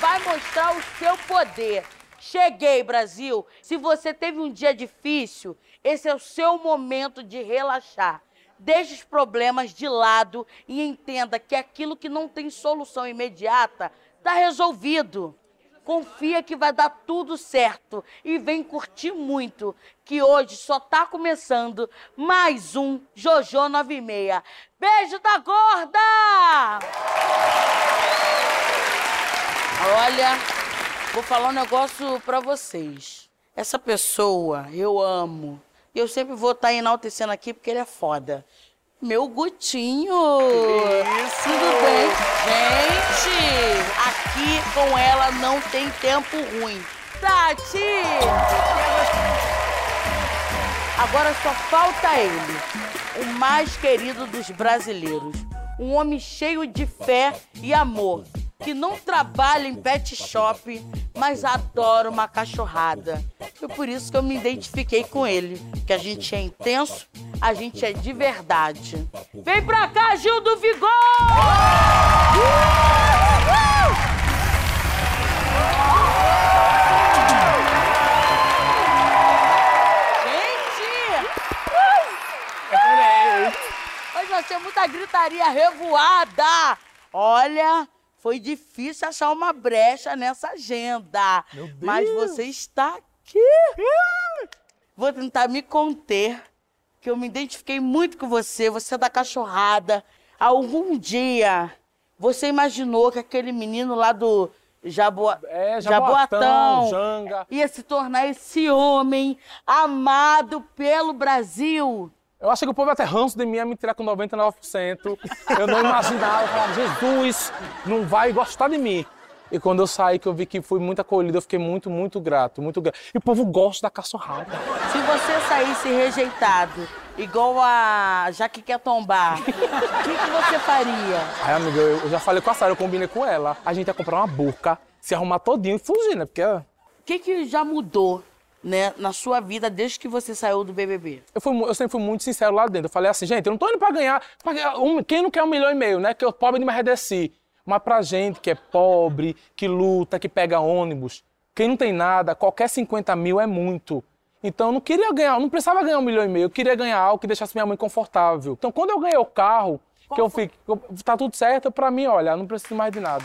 vai mostrar o seu poder. Cheguei, Brasil! Se você teve um dia difícil, esse é o seu momento de relaxar. Deixe os problemas de lado e entenda que aquilo que não tem solução imediata está resolvido. Confia que vai dar tudo certo e vem curtir muito, que hoje só tá começando mais um Jojo 96. Beijo da gorda! Olha, vou falar um negócio pra vocês. Essa pessoa eu amo. E eu sempre vou estar enaltecendo aqui porque ele é foda. Meu Gutinho! Isso! Tudo bem? Gente, aqui com ela não tem tempo ruim. Tati! Agora só falta ele, o mais querido dos brasileiros. Um homem cheio de fé e amor, que não trabalha em pet shop, mas adora uma cachorrada. Foi por isso que eu me identifiquei com ele, que a gente é intenso, a gente é de verdade. Vem pra cá, Gil do Vigor! Gente! Hoje vai ser muita gritaria revoada. Olha, foi difícil achar uma brecha nessa agenda. Meu Deus. Mas você está aqui. Vou tentar me conter, que eu me identifiquei muito com você. Você é da cachorrada. Algum dia você imaginou que aquele menino lá do Jaboa... É, Jaboatão, Janga. ia se tornar esse homem amado pelo Brasil? Eu achei que o povo ia ter ranço de mim ia me tirar com 99%. Eu não imaginava, eu falava, Jesus, não vai gostar de mim. E quando eu saí, que eu vi que fui muito acolhido, eu fiquei muito, muito grato, muito grato. E o povo gosta da cachorrada. Se você saísse rejeitado, igual a já que quer tombar, o que, que você faria? Aí, amiga, eu eu já falei com a Sara, eu combinei com ela. A gente ia comprar uma burca, se arrumar todinho e fugir, né? Porque O que, que já mudou né, na sua vida desde que você saiu do BBB? eu, fui eu sempre fui muito sincero lá dentro. Eu falei assim, gente, eu não tô indo pra ganhar. pra um- quem não quer um milhão e meio, né? Que o pobre me redeci. Mas pra gente que é pobre, que luta, que pega ônibus, quem não tem nada, qualquer 50 mil é muito. Então eu não queria ganhar, eu não precisava ganhar um milhão e meio, eu queria ganhar algo que deixasse minha mãe confortável. Então quando eu ganhei o carro, que eu fiquei, eu- tá tudo certo, pra mim, olha, eu não preciso mais de nada.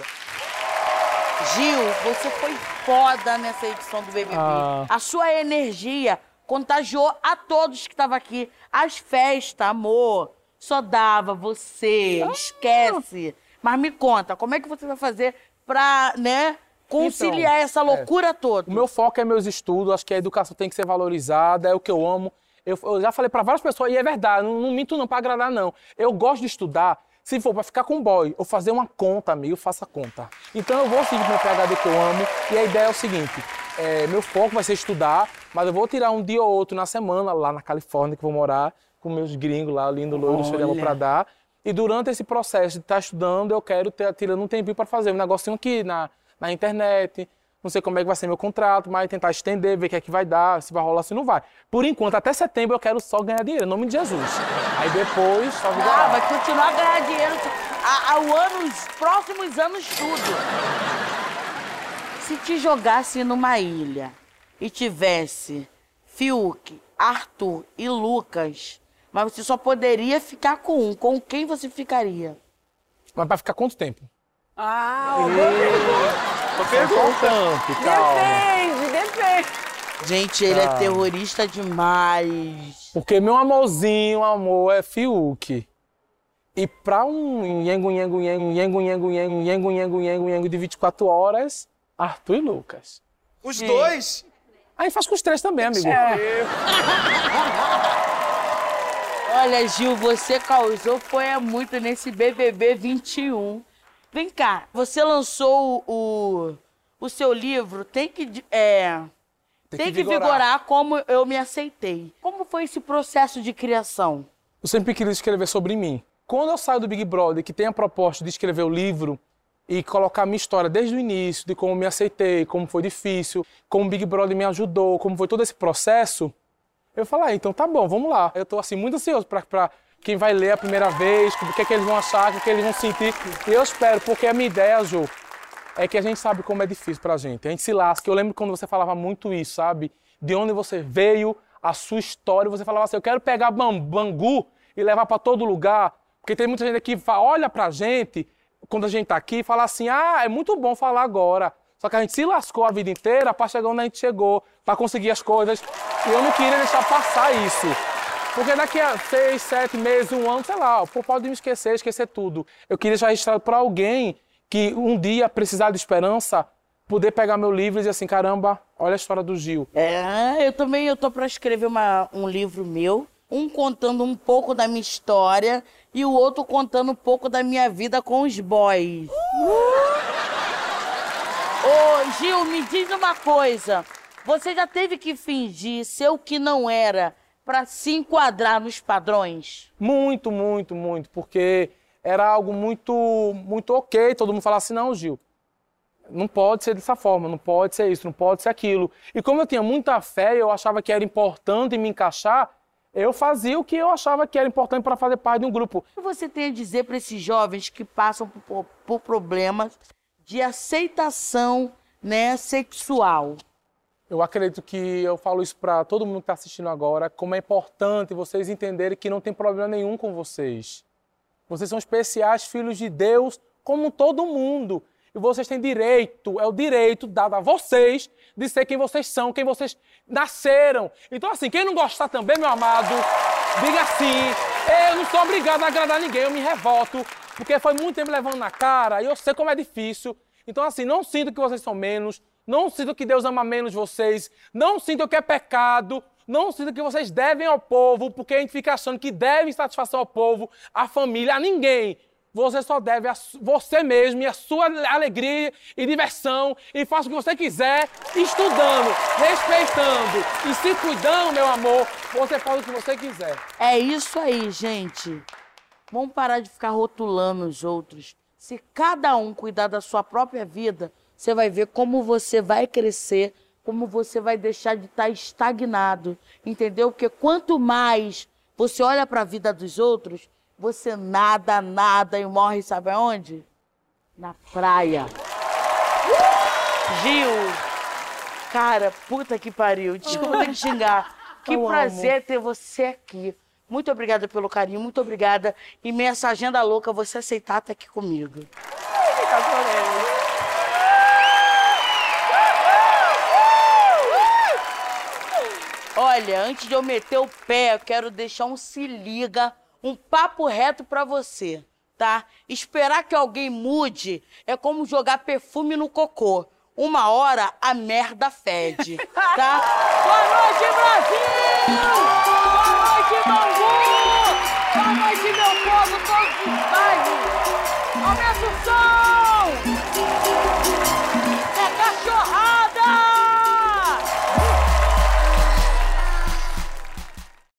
Gil, você foi foda nessa edição do BBB. Ah. A sua energia contagiou a todos que estavam aqui. As festas, amor, só dava você, Ah. esquece. Mas me conta, como é que você vai fazer pra, né, conciliar Então, essa loucura toda? O meu foco é meus estudos, acho que a educação tem que ser valorizada, é o que eu amo. Eu, eu já falei pra várias pessoas, e é verdade, não, não minto não pra agradar, não. Eu gosto de estudar, se for pra ficar com boy ou fazer uma conta, amigo, faça conta. Então eu vou seguir meu PHD que eu amo, e a ideia é o seguinte, é, meu foco vai ser estudar, mas eu vou tirar um dia ou outro na semana, lá na Califórnia, que eu vou morar, com meus gringos lá, lindo, loiro, cheio pra dar. E durante esse processo de estar estudando, eu quero ter tirando um tempinho para fazer um negocinho aqui na, na internet. Não sei como é que vai ser meu contrato, mas tentar estender, ver o que é que vai dar, se vai rolar, se não vai. Por enquanto, até setembro eu quero só ganhar dinheiro, em nome de Jesus. Aí depois, só Ah, vai continuar a ganhar dinheiro ao ano, os próximos anos tudo. Se te jogasse numa ilha e tivesse Fiuk, Arthur e Lucas, mas você só poderia ficar com um, com quem você ficaria? Mas vai ficar quanto tempo? Ah, ó, boa pergunta. É calma. Depende, depende. Gente, ele é Calma. terrorista demais. Porque meu amorzinho, amor, é Fiuk. E pra um nhengo, nhengo, nhengo, nhengo, nhengo, nhengo, nhengo, nhengo, nhengo, nhengo de 24 horas, Arthur e Lucas. Os dois? Aí faz com os três também, amigo. Olha, Gil, você causou foi é muito nesse BBB 21. Vem cá, você lançou o, o seu livro, tem que, é, tem, que, vigorar. como eu me aceitei. Como foi esse processo de criação? Eu sempre quis escrever sobre mim. Quando eu saio do Big Brother, que tem a proposta de escrever o livro e colocar a minha história desde o início, de como me aceitei, como foi difícil, como o Big Brother me ajudou, como foi todo esse processo, eu falei, ah, então tá bom, vamos lá. Eu tô assim muito ansioso pra quem vai ler a primeira vez, o que é que eles vão achar, o que, é que eles vão sentir. E eu espero, porque a minha ideia, Ju, é que a gente sabe como é difícil pra gente. A gente se lasca. Eu lembro quando você falava muito isso, sabe? De onde você veio, a sua história. Você falava assim: eu quero pegar Bangu e levar para todo lugar. Porque tem muita gente aqui que olha pra gente, quando a gente tá aqui, e fala assim: ah, é muito bom falar agora. Só que a gente se lascou a vida inteira para chegar onde a gente chegou, para conseguir as coisas. E eu não queria deixar passar isso. Porque daqui a seis, sete meses, um ano, sei lá, o povo pode me esquecer, esquecer tudo. Eu queria deixar registrado para alguém que um dia precisar de esperança, poder pegar meu livro e dizer assim, caramba, olha a história do Gil. É, eu também eu tô para escrever uma, um livro meu, um contando um pouco da minha história e o outro contando um pouco da minha vida com os boys. Ô, Gil, me diz uma coisa. Você já teve que fingir ser o que não era para se enquadrar nos padrões? Muito, muito, muito, porque era algo muito, muito ok. Todo mundo falasse, não, Gil, não pode ser dessa forma, não pode ser isso, não pode ser aquilo. E como eu tinha muita fé, eu achava que era importante me encaixar, eu fazia o que eu achava que era importante para fazer parte de um grupo. O que você tem a dizer para esses jovens que passam por, por problemas de aceitação né, sexual. Eu acredito que eu falo isso para todo mundo que está assistindo agora, como é importante vocês entenderem que não tem problema nenhum com vocês. Vocês são especiais, filhos de Deus, como todo mundo. E vocês têm direito, é o direito dado a vocês de ser quem vocês são, quem vocês nasceram. Então, assim, quem não gostar também, meu amado, diga assim: eu não sou obrigado a agradar ninguém, eu me revolto, porque foi muito tempo levando na cara e eu sei como é difícil. Então, assim, não sinto que vocês são menos, não sinto que Deus ama menos vocês, não sinto que é pecado, não sinto que vocês devem ao povo, porque a gente fica achando que deve satisfação ao povo, à família, a ninguém. Você só deve a você mesmo e a sua alegria e diversão e faça o que você quiser, estudando, respeitando e se cuidando, meu amor, você faz o que você quiser. É isso aí, gente. Vamos parar de ficar rotulando os outros. Se cada um cuidar da sua própria vida, você vai ver como você vai crescer, como você vai deixar de estar estagnado, entendeu? Porque quanto mais você olha para a vida dos outros, você nada, nada e morre, sabe aonde? Na praia. Gil, cara, puta que pariu. Desculpa ter que xingar. Que Eu prazer amo. ter você aqui. Muito obrigada pelo carinho, muito obrigada. E nessa agenda louca, você aceitar estar aqui comigo. Fica por Olha, antes de eu meter o pé, eu quero deixar um se liga, um papo reto pra você, tá? Esperar que alguém mude é como jogar perfume no cocô. Uma hora a merda fede, tá? Boa noite, Brasil! Boa noite, Bangu! Boa noite, meu povo, todos os bairros! Aumenta o som!